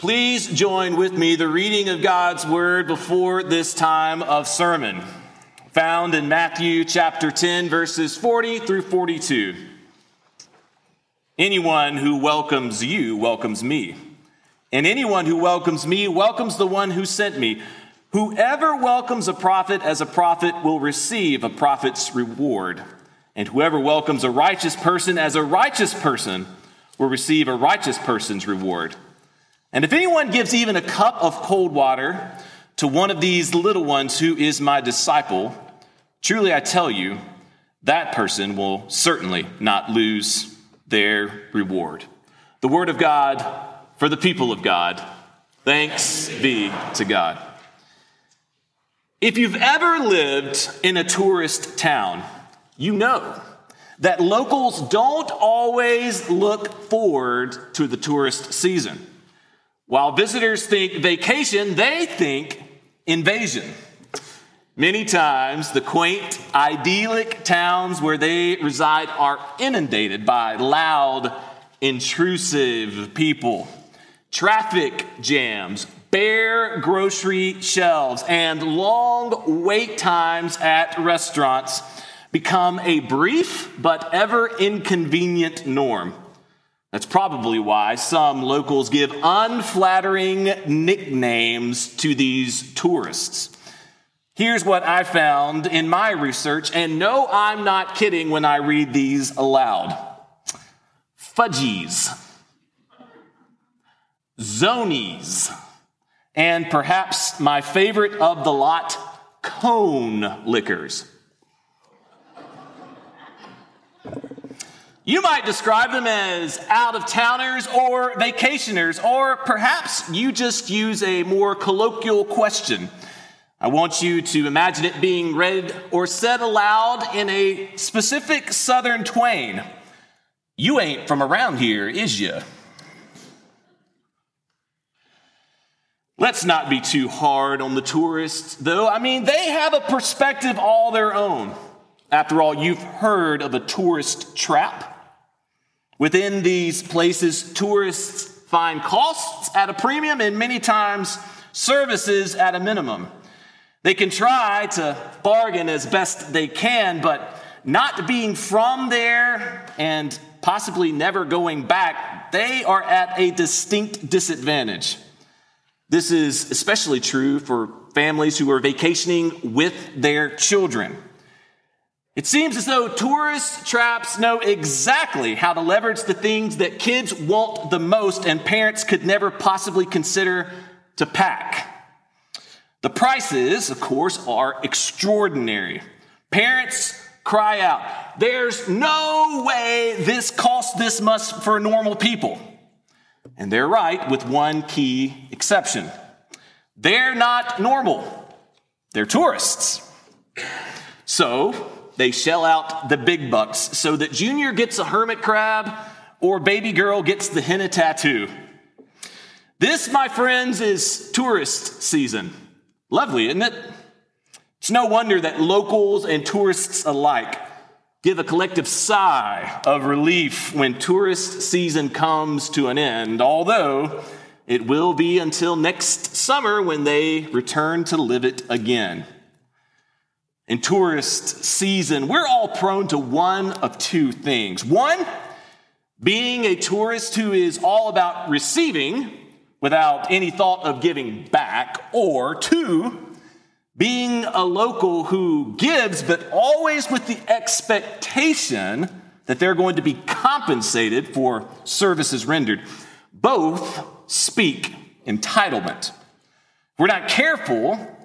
Please join with me the reading of God's word before this time of sermon, found in Matthew chapter 10, verses 40 through 42. Anyone who welcomes you welcomes me, and anyone who welcomes me welcomes the one who sent me. Whoever welcomes a prophet as a prophet will receive a prophet's reward, and whoever welcomes a righteous person as a righteous person will receive a righteous person's reward. And if anyone gives even a cup of cold water to one of these little ones who is my disciple, truly I tell you, that person will certainly not lose their reward. The word of God for the people of God. Thanks be to God. If you've ever lived in a tourist town, you know that locals don't always look forward to the tourist season. While visitors think vacation, they think invasion. Many times, the quaint, idyllic towns where they reside are inundated by loud, intrusive people, traffic jams, bare grocery shelves, and long wait times at restaurants become a brief but ever inconvenient norm. That's probably why some locals give unflattering nicknames to these tourists. Here's what I found in my research, and no, I'm not kidding when I read these aloud fudgies, zonies, and perhaps my favorite of the lot, cone lickers. You might describe them as out of towners or vacationers, or perhaps you just use a more colloquial question. I want you to imagine it being read or said aloud in a specific southern twain. You ain't from around here, is you? Let's not be too hard on the tourists, though. I mean, they have a perspective all their own. After all, you've heard of a tourist trap. Within these places, tourists find costs at a premium and many times services at a minimum. They can try to bargain as best they can, but not being from there and possibly never going back, they are at a distinct disadvantage. This is especially true for families who are vacationing with their children. It seems as though tourist traps know exactly how to leverage the things that kids want the most and parents could never possibly consider to pack. The prices, of course, are extraordinary. Parents cry out, There's no way this costs this much for normal people. And they're right, with one key exception they're not normal, they're tourists. So, they shell out the big bucks so that Junior gets a hermit crab or baby girl gets the henna tattoo. This, my friends, is tourist season. Lovely, isn't it? It's no wonder that locals and tourists alike give a collective sigh of relief when tourist season comes to an end, although it will be until next summer when they return to live it again in tourist season, we're all prone to one of two things. One, being a tourist who is all about receiving without any thought of giving back, or two, being a local who gives, but always with the expectation that they're going to be compensated for services rendered. Both speak entitlement. If we're not careful,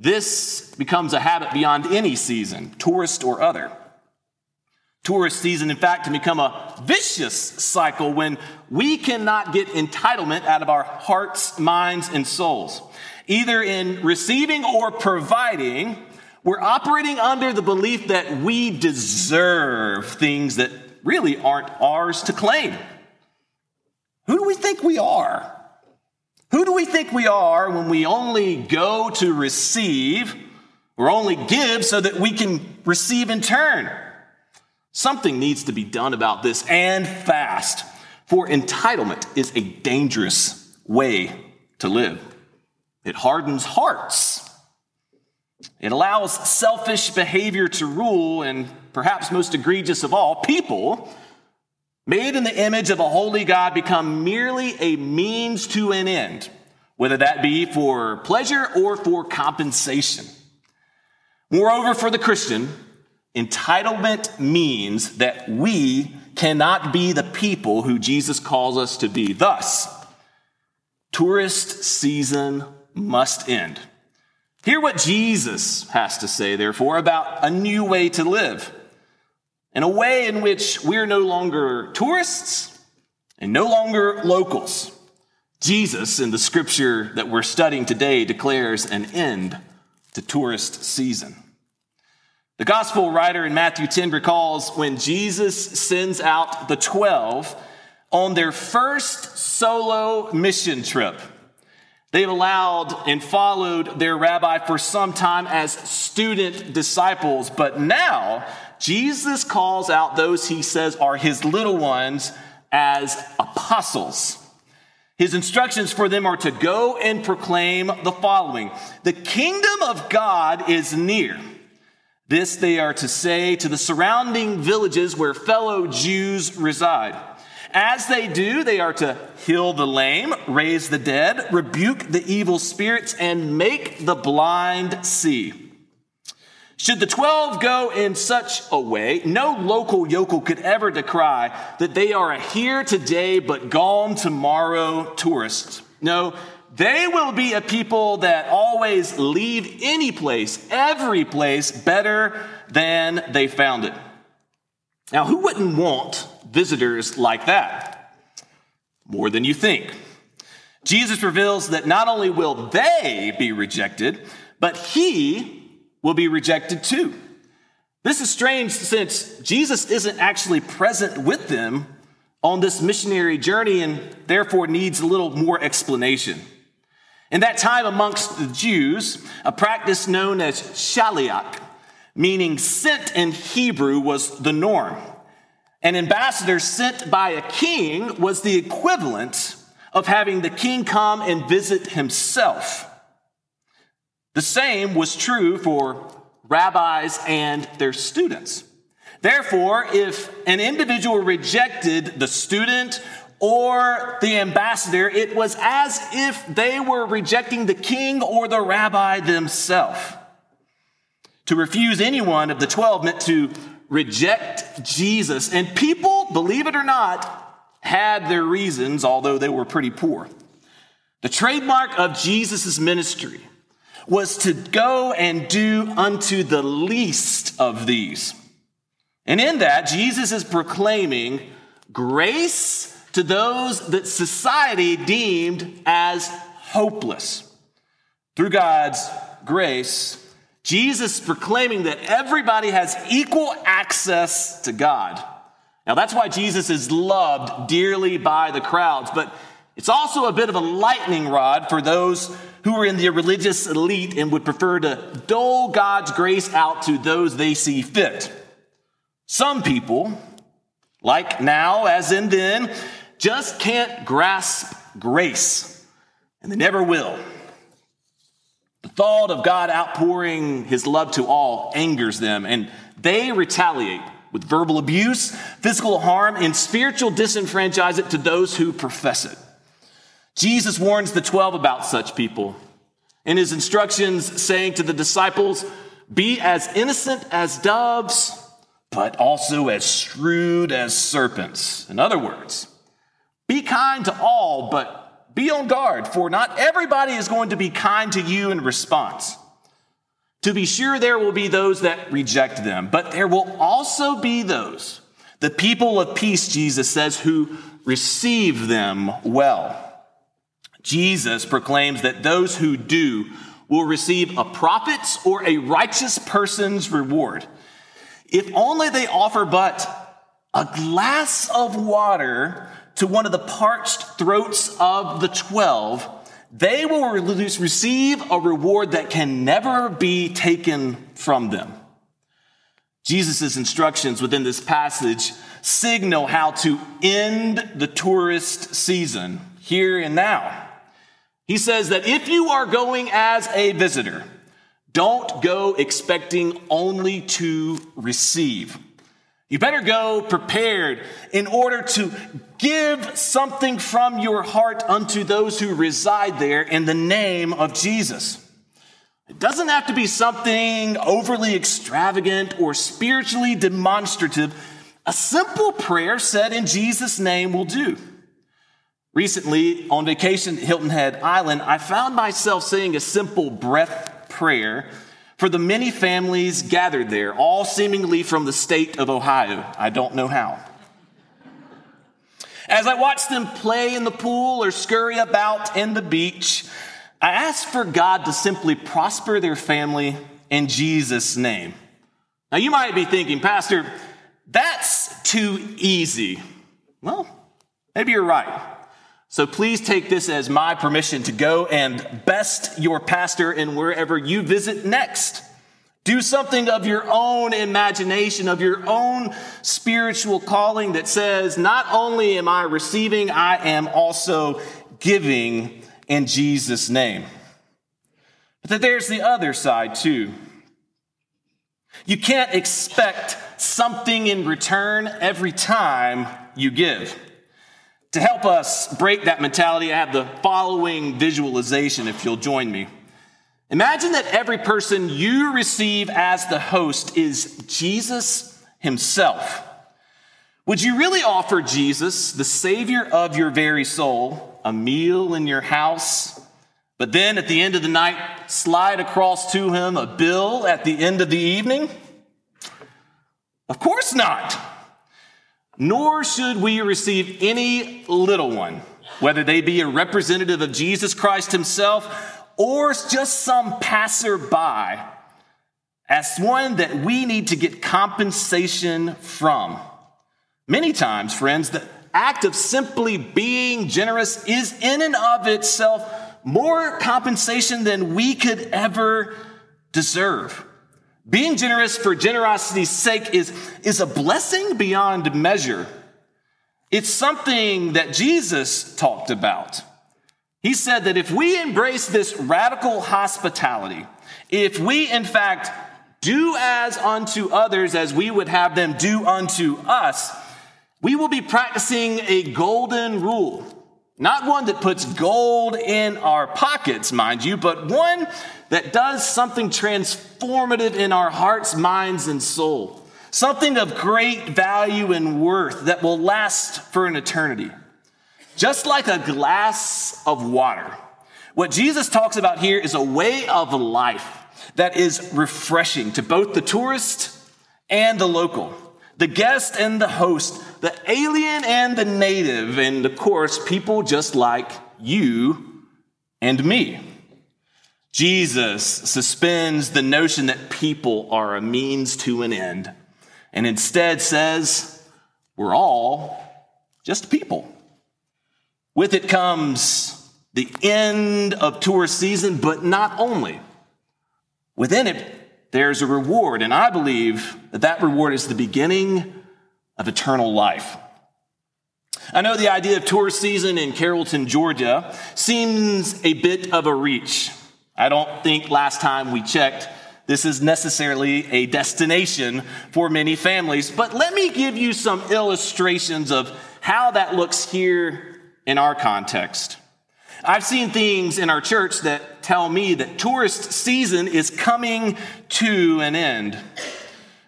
this becomes a habit beyond any season, tourist or other. Tourist season, in fact, can become a vicious cycle when we cannot get entitlement out of our hearts, minds, and souls. Either in receiving or providing, we're operating under the belief that we deserve things that really aren't ours to claim. Who do we think we are? Who do we think we are when we only go to receive or only give so that we can receive in turn? Something needs to be done about this and fast, for entitlement is a dangerous way to live. It hardens hearts. It allows selfish behavior to rule, and perhaps most egregious of all, people made in the image of a holy God become merely a means to an end, whether that be for pleasure or for compensation. Moreover, for the Christian, entitlement means that we cannot be the people who Jesus calls us to be. Thus, tourist season must end. Hear what Jesus has to say, therefore, about a new way to live. In a way in which we're no longer tourists and no longer locals. Jesus, in the scripture that we're studying today, declares an end to tourist season. The gospel writer in Matthew 10 recalls when Jesus sends out the 12 on their first solo mission trip. They've allowed and followed their rabbi for some time as student disciples, but now Jesus calls out those he says are his little ones as apostles. His instructions for them are to go and proclaim the following The kingdom of God is near. This they are to say to the surrounding villages where fellow Jews reside. As they do, they are to heal the lame, raise the dead, rebuke the evil spirits, and make the blind see. Should the 12 go in such a way, no local yokel could ever decry that they are a here today but gone tomorrow tourists. No, they will be a people that always leave any place, every place, better than they found it. Now, who wouldn't want visitors like that? More than you think. Jesus reveals that not only will they be rejected, but he will be rejected too. This is strange since Jesus isn't actually present with them on this missionary journey and therefore needs a little more explanation. In that time amongst the Jews, a practice known as shaliach, meaning sent in Hebrew, was the norm. An ambassador sent by a king was the equivalent of having the king come and visit himself. The same was true for rabbis and their students. Therefore, if an individual rejected the student or the ambassador, it was as if they were rejecting the king or the rabbi themselves. To refuse anyone of the 12 meant to reject Jesus. And people, believe it or not, had their reasons, although they were pretty poor. The trademark of Jesus' ministry was to go and do unto the least of these. And in that, Jesus is proclaiming grace to those that society deemed as hopeless. Through God's grace, Jesus proclaiming that everybody has equal access to God. Now, that's why Jesus is loved dearly by the crowds, but it's also a bit of a lightning rod for those who are in the religious elite and would prefer to dole God's grace out to those they see fit. Some people, like now as in then, just can't grasp grace, and they never will. The thought of God outpouring his love to all angers them, and they retaliate with verbal abuse, physical harm, and spiritual disenfranchisement to those who profess it. Jesus warns the 12 about such people in his instructions, saying to the disciples, Be as innocent as doves, but also as shrewd as serpents. In other words, be kind to all, but be on guard, for not everybody is going to be kind to you in response. To be sure, there will be those that reject them, but there will also be those, the people of peace, Jesus says, who receive them well. Jesus proclaims that those who do will receive a prophet's or a righteous person's reward. If only they offer but a glass of water to one of the parched throats of the 12, they will receive a reward that can never be taken from them. Jesus' instructions within this passage signal how to end the tourist season here and now. He says that if you are going as a visitor, don't go expecting only to receive. You better go prepared in order to give something from your heart unto those who reside there in the name of Jesus. It doesn't have to be something overly extravagant or spiritually demonstrative. A simple prayer said in Jesus' name will do. Recently, on vacation at Hilton Head Island, I found myself saying a simple breath prayer for the many families gathered there, all seemingly from the state of Ohio. I don't know how. As I watched them play in the pool or scurry about in the beach, I asked for God to simply prosper their family in Jesus' name. Now, you might be thinking, Pastor, that's too easy. Well, maybe you're right. So please take this as my permission to go and best your pastor in wherever you visit next. Do something of your own imagination, of your own spiritual calling that says, not only am I receiving, I am also giving in Jesus' name. But that there's the other side too. You can't expect something in return every time you give. To help us break that mentality, I have the following visualization, if you'll join me. Imagine that every person you receive as the host is Jesus himself. Would you really offer Jesus, the Savior of your very soul, a meal in your house, but then at the end of the night, slide across to him a bill at the end of the evening? Of course not nor should we receive any little one, whether they be a representative of Jesus Christ himself or just some passerby, as one that we need to get compensation from. Many times, friends, the act of simply being generous is in and of itself more compensation than we could ever deserve. Being generous for generosity's sake is, is a blessing beyond measure. It's something that Jesus talked about. He said that if we embrace this radical hospitality, if we in fact do as unto others as we would have them do unto us, we will be practicing a golden rule. Not one that puts gold in our pockets, mind you, but one that does something transformative in our hearts, minds, and soul. Something of great value and worth that will last for an eternity. Just like a glass of water. What Jesus talks about here is a way of life that is refreshing to both the tourist and the local, the guest and the host, the alien and the native, and of course, people just like you and me. Jesus suspends the notion that people are a means to an end and instead says, we're all just people. With it comes the end of tour season, but not only. Within it, there's a reward, and I believe that that reward is the beginning of eternal life. I know the idea of tourist season in Carrollton, Georgia seems a bit of a reach. I don't think last time we checked, this is necessarily a destination for many families, but let me give you some illustrations of how that looks here in our context. I've seen things in our church that tell me that tourist season is coming to an end.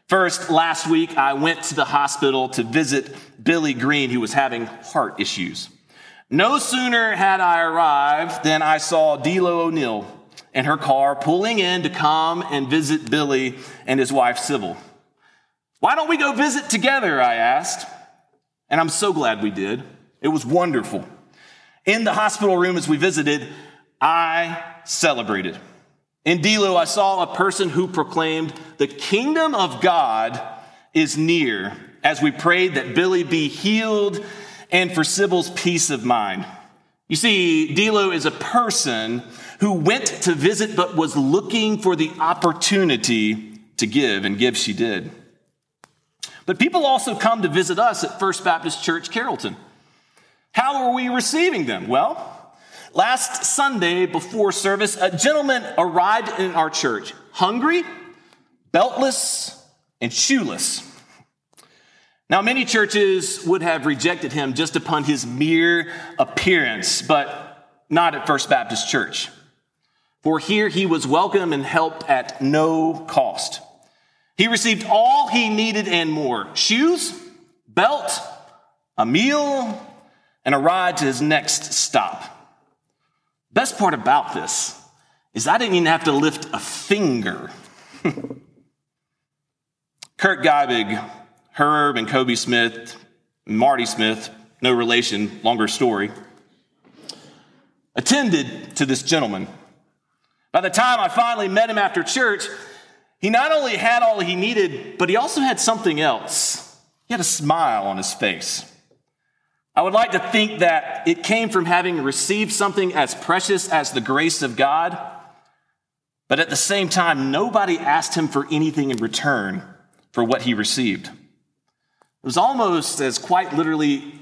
First, last week, I went to the hospital to visit Billy Green, who was having heart issues. No sooner had I arrived than I saw D'Lo O'Neill in her car pulling in to come and visit Billy and his wife Sybil. Why don't we go visit together? I asked. And I'm so glad we did. It was wonderful. In the hospital room as we visited, I celebrated. In D'Lo, I saw a person who proclaimed, The kingdom of God is near, as we prayed that Billy be healed and for Sybil's peace of mind. You see, D'Lo is a person who went to visit but was looking for the opportunity to give, and give she did. But people also come to visit us at First Baptist Church Carrollton. How are we receiving them? Well, Last Sunday before service, a gentleman arrived in our church, hungry, beltless, and shoeless. Now, many churches would have rejected him just upon his mere appearance, but not at First Baptist Church. For here he was welcome and helped at no cost. He received all he needed and more shoes, belt, a meal, and a ride to his next stop. Best part about this is I didn't even have to lift a finger. Kurt Geibig, Herb and Kobe Smith, Marty Smith, no relation, longer story, attended to this gentleman. By the time I finally met him after church, he not only had all he needed, but he also had something else. He had a smile on his face. I would like to think that it came from having received something as precious as the grace of God, but at the same time, nobody asked him for anything in return for what he received. It was almost as quite literally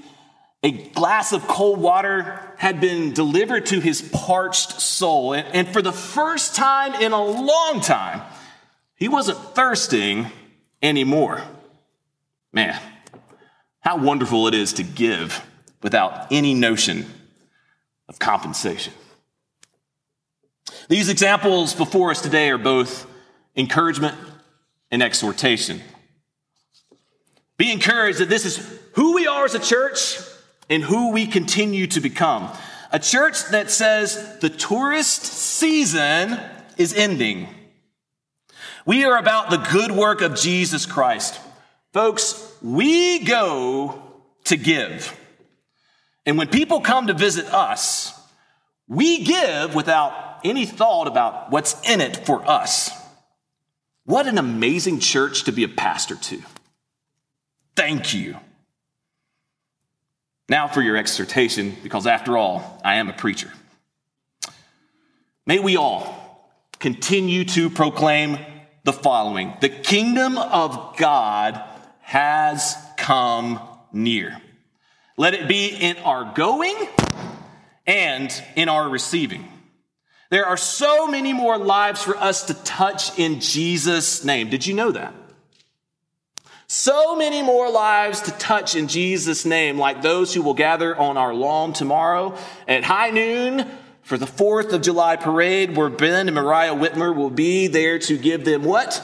a glass of cold water had been delivered to his parched soul. And, for the first time in a long time, he wasn't thirsting anymore. Man, how wonderful it is to give without any notion of compensation. These examples before us today are both encouragement and exhortation. Be encouraged that this is who we are as a church and who we continue to become. A church that says the tourist season is ending. We are about the good work of Jesus Christ. Folks, we go to give. And when people come to visit us, we give without any thought about what's in it for us. What an amazing church to be a pastor to. Thank you. Now for your exhortation, because after all, I am a preacher. May we all continue to proclaim the following The kingdom of God has come near. Let it be in our going and in our receiving. There are so many more lives for us to touch in Jesus' name. Did you know that? So many more lives to touch in Jesus' name, like those who will gather on our lawn tomorrow at high noon for the 4th of July parade, where Ben and Mariah Whitmer will be there to give them what?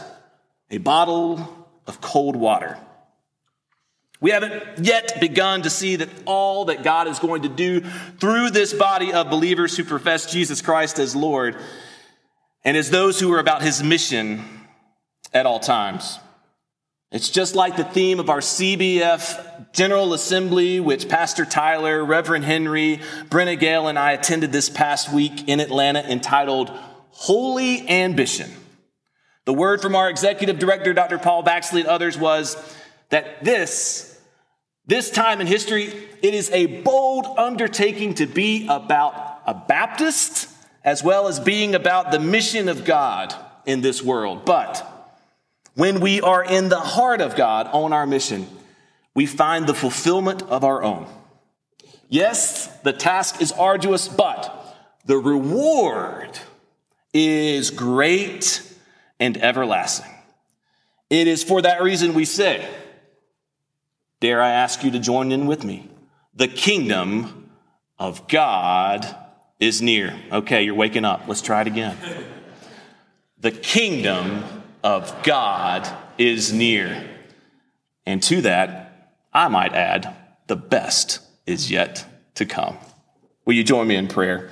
A bottle of cold water. We haven't yet begun to see that all that God is going to do through this body of believers who profess Jesus Christ as Lord and as those who are about his mission at all times. It's just like the theme of our CBF General Assembly, which Pastor Tyler, Reverend Henry, Brenna Gale, and I attended this past week in Atlanta entitled Holy Ambition. The word from our executive director, Dr. Paul Baxley, and others was that this, this time in history, it is a bold undertaking to be about a Baptist as well as being about the mission of God in this world. But when we are in the heart of God on our mission, we find the fulfillment of our own. Yes, the task is arduous, but the reward is great and everlasting. It is for that reason we say, Dare I ask you to join in with me? The kingdom of God is near. Okay, you're waking up. Let's try it again. The kingdom of God is near. And to that, I might add, the best is yet to come. Will you join me in prayer?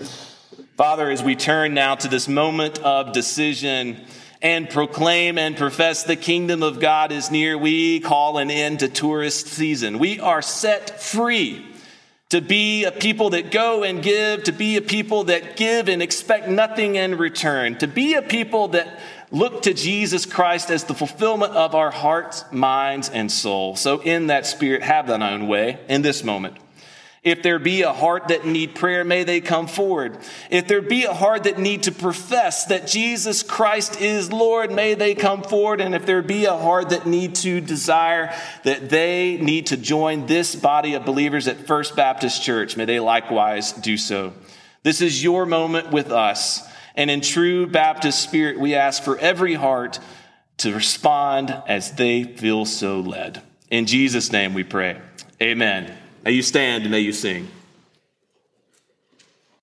Father, as we turn now to this moment of decision, and proclaim and profess the kingdom of God is near, we call an end to tourist season. We are set free to be a people that go and give, to be a people that give and expect nothing in return, to be a people that look to Jesus Christ as the fulfillment of our hearts, minds, and soul. So, in that spirit, have thine own way in this moment. If there be a heart that need prayer, may they come forward. If there be a heart that need to profess that Jesus Christ is Lord, may they come forward. And if there be a heart that need to desire that they need to join this body of believers at First Baptist Church, may they likewise do so. This is your moment with us. And in true Baptist spirit, we ask for every heart to respond as they feel so led. In Jesus' name we pray. Amen. May you stand and may you sing.